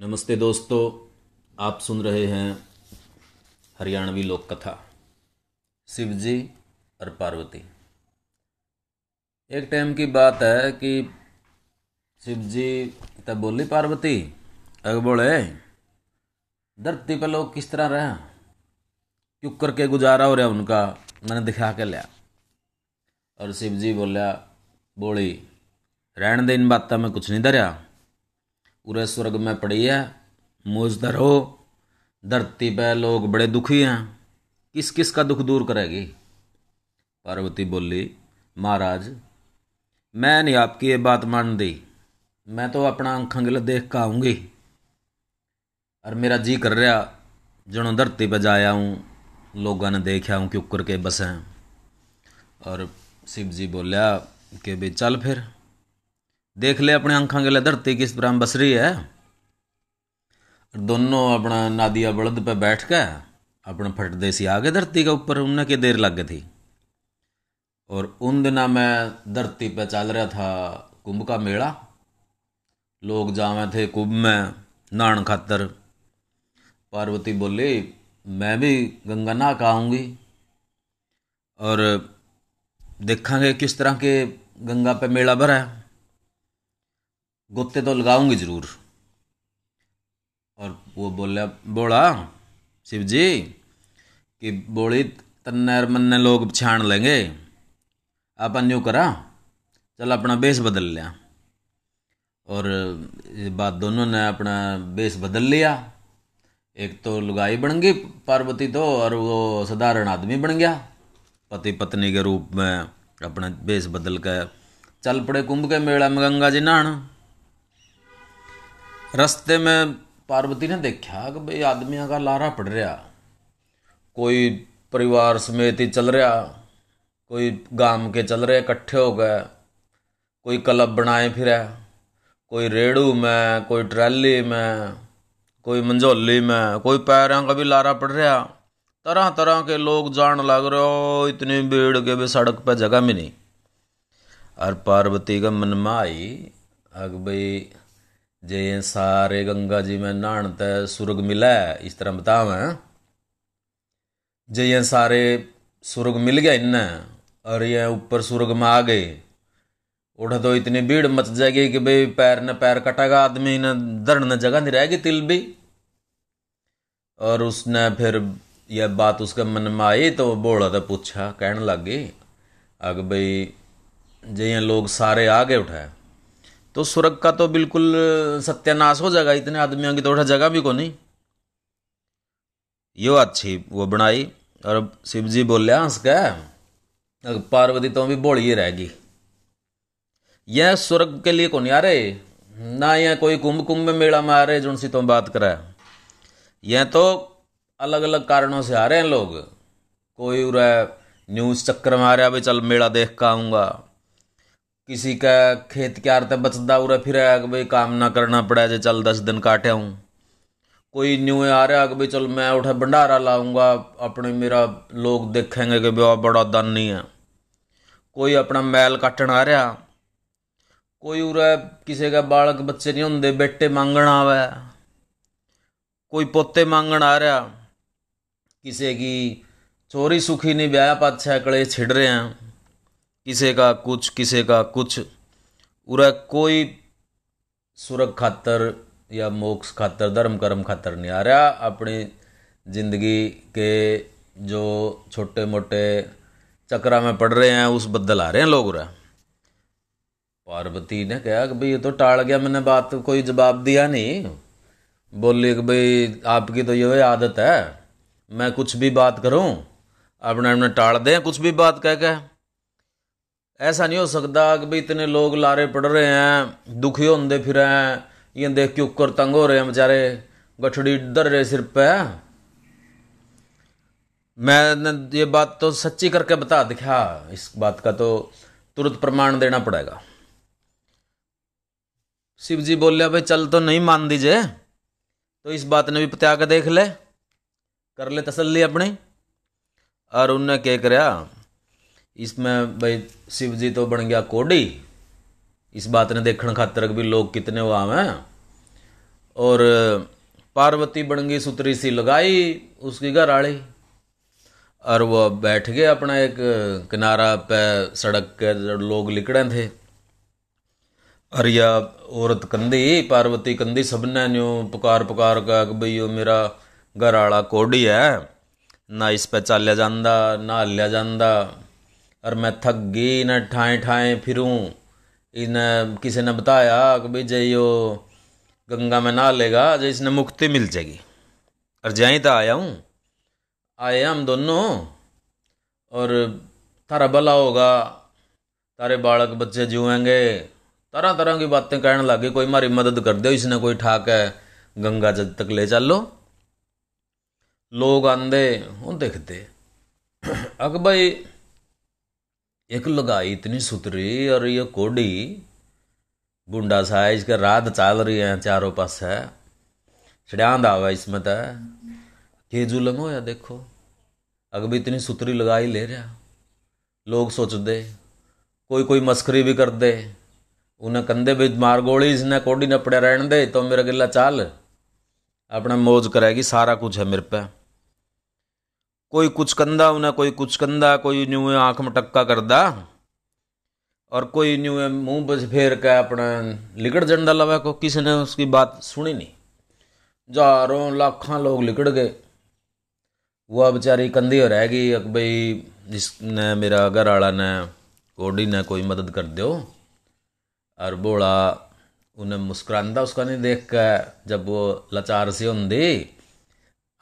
नमस्ते दोस्तों, आप सुन रहे हैं हरियाणवी लोक कथा शिवजी और पार्वती। एक टाइम की बात है कि शिवजी तब बोली, पार्वती, अग बोले, धरती पर लोग किस तरह रहे? क्यों करके गुजारा हो रहा उनका? मैंने दिखा के लिया। और शिवजी बोलिया बोली, रहने दे इन बातों में कुछ नहीं धरिया। पूरे स्वर्ग में पड़ी है। मौज हो, धरती पे लोग बड़े दुखी हैं। किस किस का दुख दूर करेगी? पार्वती बोली, महाराज, मैं नहीं आपकी ये बात मान दी मैं तो अपना आंखा गिल देख कर आऊँगी। और मेरा जी कर रहा जनो धरती पर जाया हूँ, लोगों ने देखा हूँ कि उकर के बसें और शिव जी बोलिया, कि भाई चल फिर। देख ले अपने आंखा के लिए धरती किस तरह बस रही है। दोनों अपना नादिया बलद पे बैठ के अपने फट देसी आ गए धरती के ऊपर, उनने की देर लग गई थी। और उन दिना में धरती पे चल रहा था कुंभ का मेला। लोग जावे थे कुंभ में नहान खातर। पार्वती बोली, मैं भी गंगा नहा का आऊँगी। और देखेंगे किस तरह के गंगा पे मेला भरा है। गोते तो लगाऊँगी ज़रूर। और वो बोला बोला शिव जी कि बोली, तन्नर मन्ने लोग छाण लेंगे। अपन यूँ करा, चल अपना बेस बदल लिया। और ये बात दोनों ने अपना बेस बदल लिया। एक तो लुगाई बन गई पार्वती तो और वो साधारण आदमी बन गया। पति पत्नी के रूप में अपना बेस बदल कर चल पड़े कुंभ के मेला में गंगा जी नहाना। रस्ते में पार्वती ने देखा कि भाई आदमियों का लारा पड़ रहा। कोई परिवार समेत ही चल रहा, कोई गाँव के चल रहे इकट्ठे हो गए, कोई क्लब बनाए फिर, कोई रेड़ू में, कोई ट्रैली में, कोई मंझोली में, कोई पैरों का भी लारा पड़ रहा। तरह तरह के लोग जान लग रहे हो इतनी भीड़ के भी सड़क पर जगह में नहीं। और पार्वती का मन में आई, अग भाई जे सारे गंगा जी में नहान ते सुर्ग मिला है इस तरह बताव। जे ये सारे सुर्ग मिल गया इन और ये ऊपर सुर्ग में आ गए उठ तो इतनी भीड़ मच जाएगी कि भाई पैर ने पैर कटेगा, आदमी न ने धरने जगह नहीं रहेगी तिल भी। और उसने फिर यह बात उसके मन में आई तो बोला तो पूछा, कहने लग गई अग भाई, जे ये लोग सारे आगे उठाए तो स्वर्ग का तो बिल्कुल सत्यानाश हो जाएगा, इतने आदमियों की तो उठा जगह भी को नहीं। यो अच्छी, वो बनाई, और शिव जी बोलिया हंस के पार्वती तो भी बोली रहेगी। यह स्वर्ग के लिए कौन आ रहे ना यह कोई कुंभ कुंभ में मेला में आ रहे जो सी तो बात करे यह तो अलग अलग कारणों से आ रहे हैं लोग। कोई उरा न्यूज़ चक्कर में आ रहा भाई चल मेला देख कर आऊँगा। किसी का खेत क्यार ते बचदा उरा फिर भाई काम ना करना पड़ा, जे चल दस दिन काटे हूँ। कोई न्यू आ रहा कि भाई चल मैं उठा भंडारा लाऊँगा, अपने मेरा लोग देखेंगे कि भाई बड़ा दानी है। कोई अपना मैल काटन आ रहा, कोई उरा किसी का बालक बच्चे नहीं होंगे बेटे मांगण आवे, कोई पोते मांगण आ रहा, किसी की चोरी सुखी नहीं, ब्याह पाछा कड़े छिड़ रहे हैं। किसी का कुछ, किसी का कुछ। उरा कोई सुरग खातर या मोक्ष खातर, धर्म कर्म खातर नहीं आ रहा। अपनी ज़िंदगी के जो छोटे मोटे चक्रा में पड़ रहे हैं, उस बदल आ रहे हैं लोग उरा पार्वती ने कहा कि भाई, ये तो टाल गया, मैंने बात, कोई जवाब दिया नहीं। बोली कि भाई, आपकी तो ये आदत है, मैं कुछ भी बात करूँ, अपने अपने टाल दें, कुछ भी बात कह के। ऐसा नहीं हो सकता कि भाई इतने लोग लारे पड़ रहे हैं, दुखी होंगे फिर हैं, ये देख के उकर तंग हो रहे हैं बेचारे, गठड़ी डर रहे सिर पे। मैंने ये बात तो सच्ची करके बता दिखा, इस बात का तो तुरंत प्रमाण देना पड़ेगा। शिव जी बोले भाई चल तो नहीं मान दीजिए तो इस बात ने भी पत्या के देख ले, कर ले तसल्ली अपनी। और उनने क्या कराया इसमें भाई शिव जी तो बन गया कोडी इस बात ने देखने खातर भी लोग कितने वो आवे और, पार्वती बनगी सुतरी सी लगाई उसकी घर आड़ी और वो बैठ गए अपना एक किनारा पे सड़क के लोग लिकड़े थे। और यह औरत कंदी, पार्वती कंदी, सबने न्यू पुकार पुकार का कि भाई मेरा घर आला कोडी है। ना इस पे चालिया जांदा, ना हलिया जांदा। और मैं थक गई, न ठाए ठाए फिरूं। इन किसी ने बताया कि भाई जय यो गंगा में ना लेगा, जो इसने मुक्ति मिल जाएगी। और जहीं तो आया हूँ। आए हम दोनों, और तारा भला होगा, तारे बालक बच्चे जुएँगे तरह तरह की बातें कहने लगे, कोई हमारी मदद कर दो, इसने कोई ठाक है, गंगा जल तक ले चलो। लोग आंदे हूँ देखते। अक भाई एक लगाई इतनी सुतरी और ये कोडी बुंडा सा इसका रात चाल रही है चारों पास। है छड़ियांद आवा इसमें तो। जुलम हो या देखो। अगर भी इतनी सुतरी लगाई ले रहा। लोग सोच दे कोई कोई मस्करी भी कर दे उन्हें कंधे भी मार गोली इसने कोडी ने पड़े रहने दे तो मेरा गिला चाल। अपना मौज करेगी, सारा कुछ है मेरे पे। कोई कुछ कंधा उन्हें, कोई कुछ कंधा, कोई न्यू आँख में टक्का कर दा और कोई न्यू मुँह बस फेर के अपना लिकड़ जंडा लवा को, किसी ने उसकी बात सुनी नहीं। हज़ारों लाखों लोग लिकड़ गए। वह बेचारी कंधी हो रहेगी भाई, जिसने मेरा घर वाला ने कोडी ने कोई मदद कर दो और बोला उन्हें मुस्कुरांदा, उसका नहीं देख के जब वो लाचार सी होंगी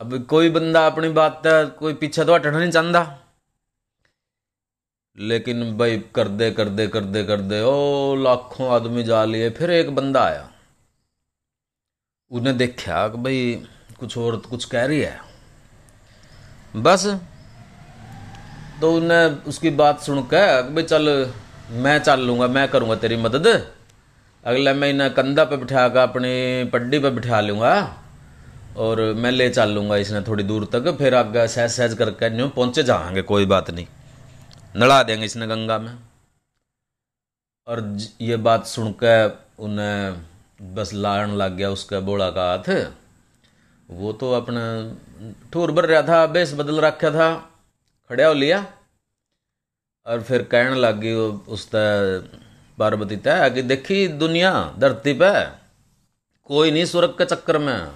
अब कोई बंदा अपनी बात कोई पीछे तो हटना नहीं चाहता लेकिन भाई कर दे कर दे कर दे कर दे ओ, लाखों आदमी जा लिए, फिर एक बंदा आया। उसने देखा कि भाई कुछ और कुछ कह रही है। बस तो उन्हें उसकी बात सुन के भाई चल, मैं चल लूँगा, मैं करूँगा तेरी मदद। अगले मैं इन्हें कंधा पे बिठा कर अपनी पड्डी पे बिठा लूँगा। और मैं ले चल लूँगा इसने थोड़ी दूर तक, फिर आगे सहज सहज करके न्यू पहुँचे जाएँगे, कोई बात नहीं। नड़ा देंगे इसने गंगा में। और ये बात सुन के उन्हें बस लाण लग गया उसका बोड़ा का हाथ। वो तो अपना ठूर भर रहा था, बेस बदल रखा था, खड़ा हो लिया। और फिर कहने लग गई उस पार्वती तय कि देखी दुनिया धरती पे, कोई नहीं स्वर्ग के चक्कर में।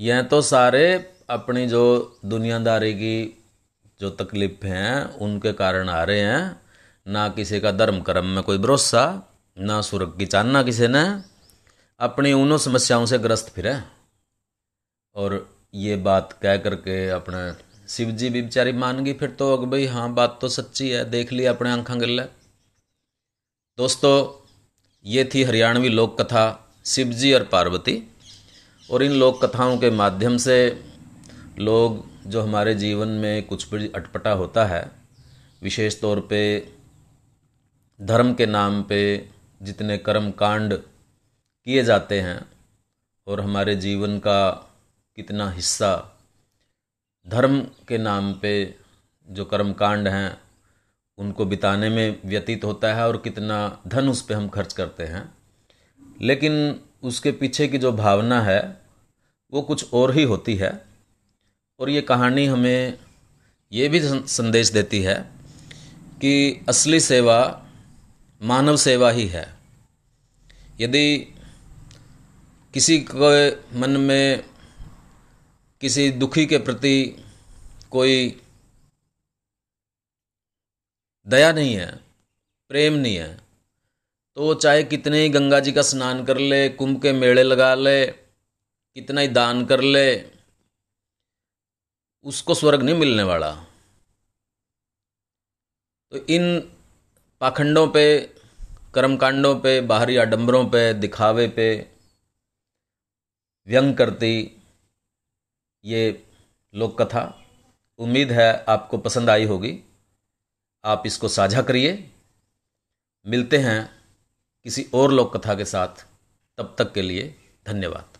यह तो सारे अपनी जो दुनियादारी की जो तकलीफ़ हैं, उनके कारण आ रहे हैं, ना किसी का धर्म कर्म में कोई भरोसा, ना सुरग की चानना किसी ने, अपनी उन समस्याओं से ग्रस्त फिर। और ये बात कह करके अपने शिव जी भी बेचारी मान गई, फिर तो भाई हाँ बात तो सच्ची है, देख लिया अपने आंखा गिल्ला दोस्तों, ये थी हरियाणवी लोक कथा शिव जी और पार्वती। और इन लोक कथाओं के माध्यम से लोग जो हमारे जीवन में कुछ भी अटपटा होता है, विशेष तौर पे धर्म के नाम पे जितने कर्म कांड किए जाते हैं और हमारे जीवन का कितना हिस्सा धर्म के नाम पे जो कर्म कांड हैं, उनको बिताने में व्यतीत होता है और कितना धन उस पर हम खर्च करते हैं। लेकिन उसके पीछे की जो भावना है वो कुछ और ही होती है। और ये कहानी हमें ये भी संदेश देती है कि असली सेवा मानव सेवा ही है। यदि किसी के मन में किसी दुखी के प्रति कोई दया नहीं है, प्रेम नहीं है तो चाहे कितने ही गंगा जी का स्नान कर ले, कुंभ के मेले लगा ले कितना ही दान कर ले, उसको स्वर्ग नहीं मिलने वाला। तो इन पाखंडों पे, कर्मकांडों पे, बाहरी आडंबरों पे, दिखावे पे व्यंग करती ये लोक कथा उम्मीद है आपको पसंद आई होगी। आप इसको साझा करिए। मिलते हैं किसी और लोक कथा के साथ। तब तक के लिए धन्यवाद।